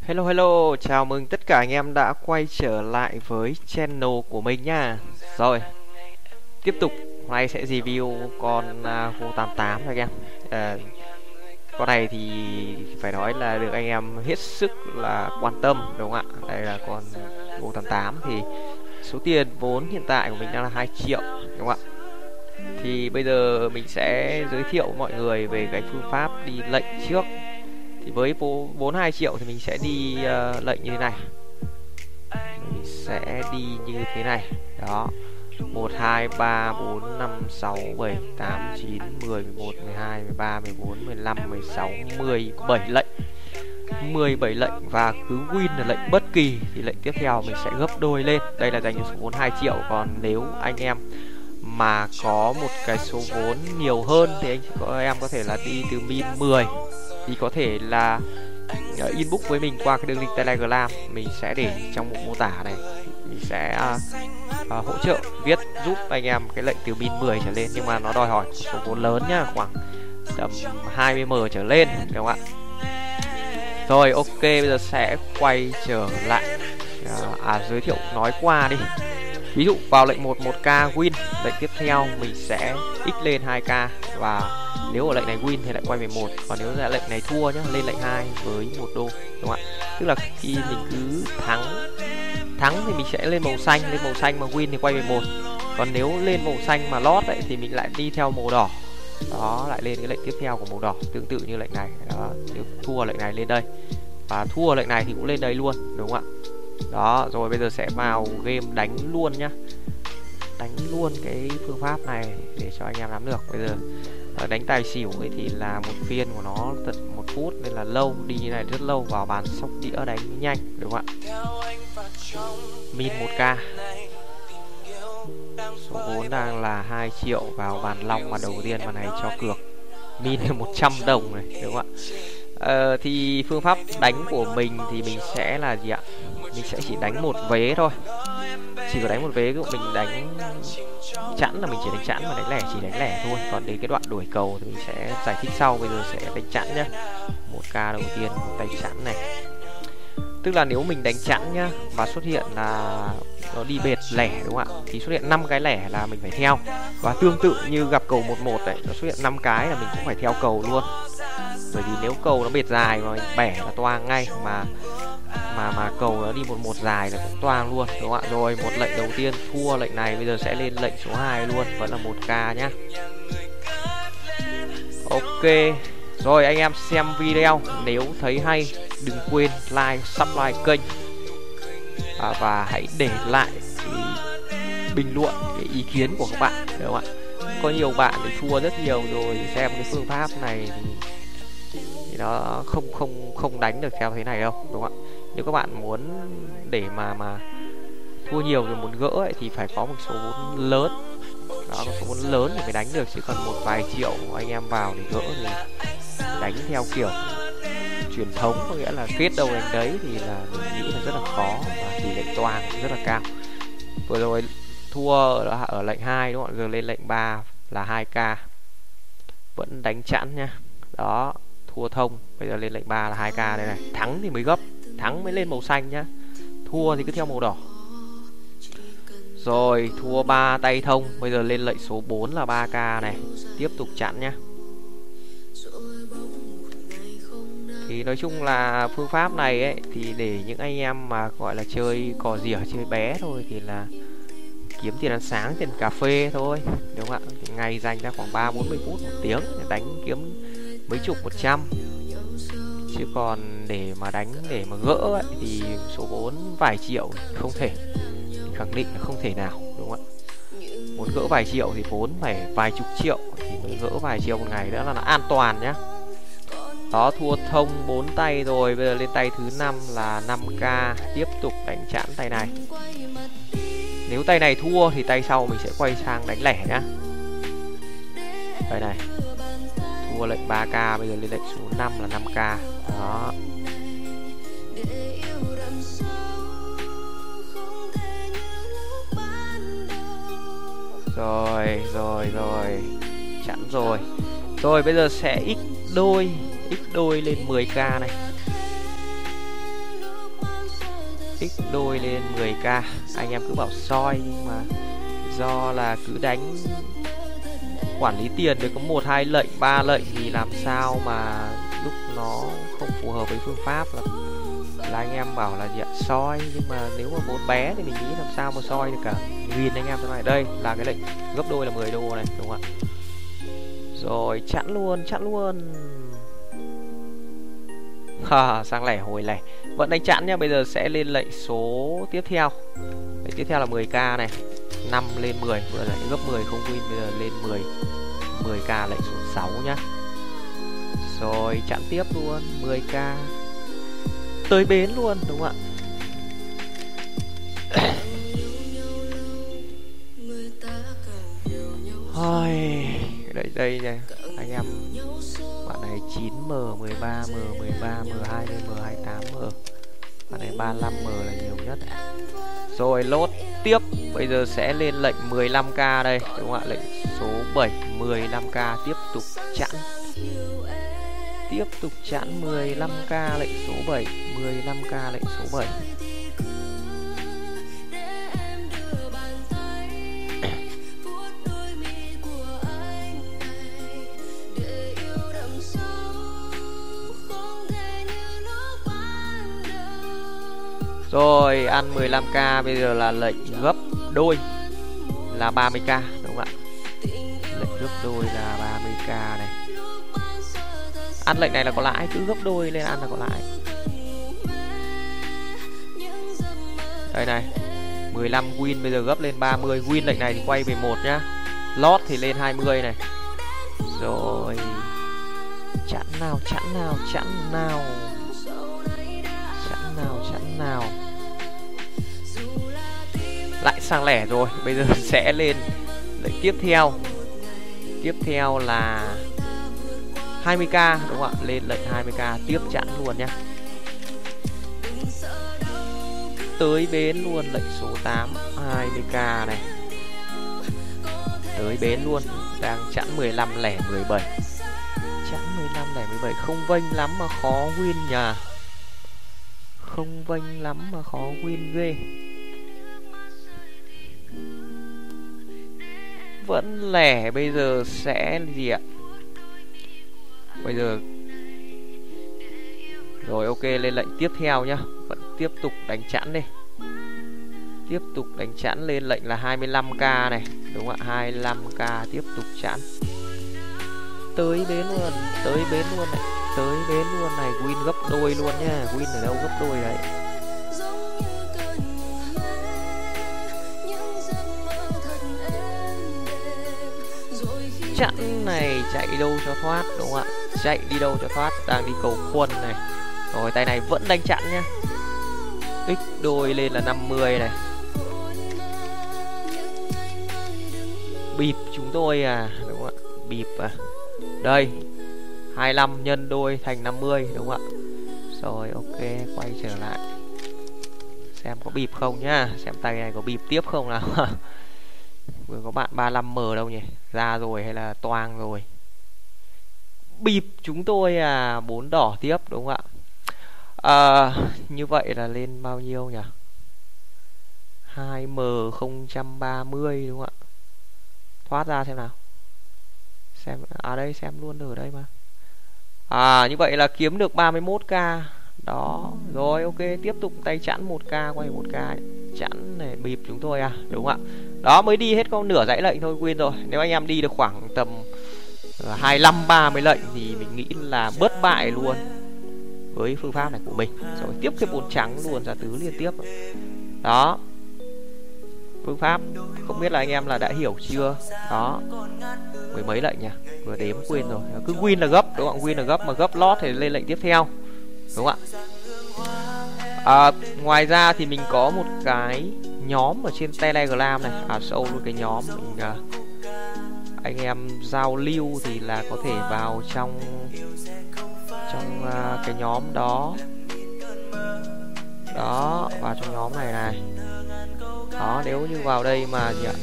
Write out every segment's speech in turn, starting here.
Hello hello, chào mừng tất cả anh em đã quay trở lại với channel của mình nha. Rồi, tiếp tục, hôm nay sẽ review con uh, Go 88 anh em. À, Con này thì phải nói là được anh em hết sức là quan tâm đúng không ạ? Đây là con Go 88 thì số tiền vốn hiện tại của mình đang là 2 triệu đúng không ạ? Thì bây giờ mình sẽ giới thiệu mọi người về cái phương pháp đi lệnh trước thì với 42 triệu thì mình sẽ đi uh, lệnh như thế này. Mình sẽ đi như thế này. Đó. 1 2 3 4 5 6 7 8 9 10 11 12 13 14 15 16 17 lệnh. 17 lệnh và cứ win là lệnh bất kỳ thì lệnh tiếp theo mình sẽ gấp đôi lên. Đây là dành cho số vốn 2 triệu. Còn nếu anh em mà có một cái số vốn nhiều hơn thì anh có em có thể là đi từ min 10 thì có thể là ờ, inbox với mình qua cái đường link telegram mình sẽ để trong mục mô tả này. Mình sẽ uh, uh, hỗ trợ viết giúp anh em cái lệnh từ pin 10 trở lên nhưng mà nó đòi hỏi số vốn lớn nhá khoảng tầm 20 m trở lên đúng không ạ? Rồi ok bây giờ sẽ quay trở lại uh, à giới thiệu nói qua đi. Ví dụ vào lệnh 1 1k win lệnh tiếp theo mình sẽ x lên 2k và nếu ở lệnh này win thì lại quay về một và nếu là lệnh này thua nhá, lên lệnh 2 với một đô, đúng không ạ? Tức là khi mình cứ thắng thắng thì mình sẽ lên màu xanh, lên màu xanh mà win thì quay về một. Còn nếu lên màu xanh mà lót đấy thì mình lại đi theo màu đỏ. Đó, lại lên cái lệnh tiếp theo của màu đỏ, tương tự như lệnh này. Đó, nếu thua lệnh này lên đây. Và thua lệnh này thì cũng lên đây luôn, đúng không ạ? Đó, rồi bây giờ sẽ vào game đánh luôn nhá đánh luôn cái phương pháp này để cho anh em nắm được. Bây giờ ở đánh tài xỉu ấy thì là một phiên của nó tận một phút nên là lâu đi như này rất lâu vào bàn sóc đĩa đánh nhanh đúng không ạ? Min 1k số vốn đang là 2 triệu vào bàn long mà đầu tiên mà này cho cược. Min 100 đồng này đúng không ạ? Ờ, thì phương pháp đánh của mình thì mình sẽ là gì ạ? Mình sẽ chỉ đánh một vế thôi chỉ có đánh một vế mình đánh chẵn là mình chỉ đánh chẵn mà đánh lẻ, chỉ đánh lẻ thôi. Còn đến cái đoạn đuổi cầu thì mình sẽ giải thích sau, bây giờ sẽ đánh chẵn nhá. Một ca đầu tiên, một tay chẵn này. Tức là nếu mình đánh chẵn nhá và xuất hiện là nó đi bệt lẻ đúng không ạ? Thì xuất hiện 5 cái lẻ là mình phải theo. Và tương tự như gặp cầu một một đấy nó xuất hiện 5 cái là mình cũng phải theo cầu luôn bởi vì nếu cầu nó bệt dài mà mình bẻ là toang ngay mà mà mà cầu nó đi một một dài là cũng toang luôn đúng không ạ? Rồi một lệnh đầu tiên thua lệnh này bây giờ sẽ lên lệnh số 2 luôn vẫn là một k nhá. Ok rồi anh em xem video nếu thấy hay đừng quên like subscribe kênh. À, và hãy để lại bình luận cái ý kiến của các bạn đúng không ạ? Có nhiều bạn thì thua rất nhiều rồi xem cái phương pháp này thì, thì nó không không không đánh được theo thế này đâu đúng không ạ? Nếu các bạn muốn để mà mà thua nhiều rồi muốn gỡ ấy, thì phải có một số vốn lớn. Đó có số vốn lớn thì mới đánh được chứ còn một vài triệu anh em vào để gỡ thì đánh theo kiểu truyền thống có nghĩa là kết đầu đánh đấy thì là mình nghĩ là rất là khó và tỷ lệ toàn rất là cao. Vừa rồi thua ở, ở lệnh 2 đúng không giờ lên lệnh 3 là 2k vẫn đánh chẵn nha. Đó thua thông, bây giờ lên lệnh 3 là 2k đây này. Thắng thì mới gấp, thắng mới lên màu xanh nhá. Thua thì cứ theo màu đỏ. Rồi, thua ba tay thông, bây giờ lên lệnh số 4 là 3k này. Tiếp tục chặn nhá. Thì nói chung là phương pháp này ấy, thì để những anh em mà gọi là chơi cò rỉa, chơi bé thôi thì là kiếm tiền ăn sáng, tiền cà phê thôi, đúng không ạ? Ngày dành ra khoảng ba bốn mươi phút một tiếng để đánh kiếm mấy chục một trăm. Chứ còn để mà đánh để mà gỡ ấy, thì số vốn vài triệu không thể. Khẳng định là không thể nào đúng không ạ? Muốn gỡ vài triệu thì vốn phải vài chục triệu thì mới gỡ vài triệu một ngày đó là nó an toàn nhá. Đó thua thông bốn tay rồi bây giờ lên tay thứ năm là 5k tiếp tục đánh chẵn tay này. Nếu tay này thua thì tay sau mình sẽ quay sang đánh lẻ nhá. Đây này mua lệnh 3k bây giờ lên lệnh số 5 là 5k đó. Rồi rồi rồi. Chẵn rồi. Rồi, bây giờ sẽ x đôi x đôi lên 10k này. X đôi lên 10k anh em cứ bảo soi nhưng mà do là cứ đánh quản lý tiền được có một, hai lệnh, ba lệnh thì làm sao mà lúc nó không phù hợp với phương pháp là là anh em bảo là dạ soi, nhưng mà nếu mà vốn bé thì mình nghĩ làm sao mà soi được cả. Nghìn anh em thế này đây là cái lệnh gấp đôi là 10 đô này, đúng không ạ? Rồi, chặn luôn chặn luôn. Ha sang lẻ, hồi lẻ. Vẫn đánh chặn nhá bây giờ sẽ lên lệnh số tiếp theo. Lệnh tiếp theo là 10k này. 5 lên 10 vừa lại gấp 10 không win bây giờ lên 10 10k lại xuống 6 nhá. Rồi chặn tiếp luôn 10k tới bến luôn đúng không ạ? Thôi, đây đây này anh em bạn này 9m 13m 13m 20m 28m bạn này 35m là nhiều nhất rồi lốt tiếp. Bây giờ sẽ lên lệnh 15k đây, đúng không ạ? Lệnh số 7 15k tiếp tục chặn tiếp tục chặn 15k lệnh số 7 15k lệnh số 7 Rồi ăn 15k bây giờ là lệnh gấp đôi là 30k đúng không ạ? Lệnh gấp đôi là 30k này. Ăn lệnh này là có lãi, cứ gấp đôi lên ăn là có lãi. Đây này. 15 win bây giờ gấp lên 30 win lệnh này thì quay về 1 nhá. Lót thì lên 20 này. Rồi. Chẵn nào, chẵn nào, chẵn nào nào, chẵn nào. Lại sang lẻ rồi, bây giờ sẽ lên. Lệnh tiếp theo. Tiếp theo là 20k đúng không ạ? Lên lệnh 20k tiếp chặn luôn nhá. Tới bến luôn, lệnh số 8 20k này. Tới bến luôn, đang chặn 15 lẻ 17 chặn 15 lẻ 17 không vênh lắm mà khó win nhà không vênh lắm mà khó win ghê. Vẫn lẻ, bây giờ sẽ gì ạ? Bây giờ rồi, ok, lên lệnh tiếp theo nhá. Vẫn tiếp tục đánh chẵn đi. Tiếp tục đánh chẵn lên lệnh là 25k này, đúng không ạ? 25k tiếp tục chẵn. Tới bến luôn, tới bến luôn này tới bến luôn này, win gấp đôi luôn nha win ở đâu gấp đôi đấy. Chặn này, chạy đâu cho thoát, đúng không ạ? Chạy đi đâu cho thoát, đang đi cầu khuôn này. Rồi, tay này vẫn đánh chặn nhá. X đôi lên là 50 này. Bịp chúng tôi à đúng không ạ? Bịp à. Đây 25 nhân đôi thành 50 đúng không ạ? Rồi ok quay trở lại. Xem có bịp không nhá xem tay này có bịp tiếp không nào. Vừa có bạn 35m đâu nhỉ? Ra rồi hay là toang rồi? Bịp chúng tôi à bốn đỏ tiếp đúng không ạ? À, như vậy là lên bao nhiêu nhỉ? 2m 030 đúng không ạ? Thoát ra xem nào. Xem à đây xem luôn ở đây mà à như vậy là kiếm được 31k đó, rồi, ok, tiếp tục tay chẵn 1k quay 1k chẵn này bịp chúng tôi à đúng không ạ? Đó, mới đi hết con nửa dãy lệnh thôi, quên rồi. Nếu anh em đi được khoảng tầm à, 25 30 lệnh thì mình nghĩ là bớt bại luôn với phương pháp này của mình. Rồi, tiếp cái bốn trắng luôn ra tứ liên tiếp đó phương pháp. Không biết là anh em là đã hiểu chưa? Đó. Mười mấy lệnh nhỉ? Vừa đếm quên rồi. Cứ win là gấp đúng không? Win là gấp mà gấp lót thì lên lệnh tiếp theo. Đúng không ạ? À, ngoài ra thì mình có một cái nhóm ở trên telegram này. À sâu luôn cái nhóm mình uh, anh em giao lưu thì là có thể vào trong trong uh, cái nhóm đó. Đó vào trong nhóm này này đó nếu như vào đây mà nhận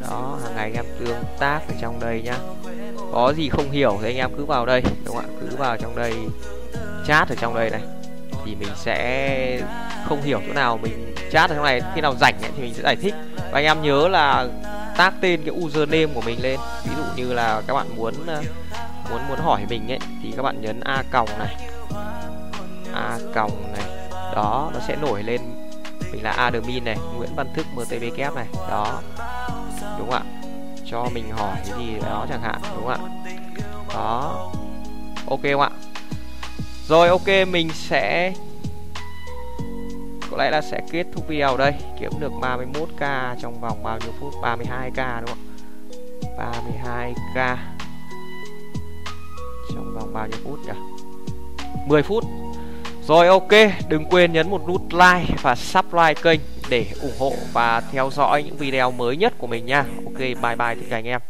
đó hàng ngày anh em tương tác ở trong đây nhá. Có gì không hiểu thì anh em cứ vào đây đúng không ạ? Cứ vào trong đây chat ở trong đây này. Thì mình sẽ không hiểu chỗ nào mình chat ở trong này. Khi nào rảnh ấy, thì mình sẽ giải thích. Và anh em nhớ là tác tên cái username của mình lên. Ví dụ như là các bạn muốn ờ, muốn muốn hỏi mình ấy thì các bạn nhấn a còng này. A còng này đó, nó sẽ nổi lên. Mình là admin này, nguyễn văn thức mtb kép này. Đó. Đúng không ạ? Cho mình hỏi cái gì đó chẳng hạn, đúng không ạ? Đó. Ok không ạ? Rồi, ok, mình sẽ, có lẽ là sẽ kết thúc video đây. Kiếm được 31k trong vòng bao nhiêu phút? 32k đúng không 32k trong vòng bao nhiêu phút nhỉ? 10 phút rồi, ok, đừng quên nhấn một nút like và subscribe kênh để ủng hộ và theo dõi những video mới nhất của mình nha. Ok, bye bye tất cả anh em.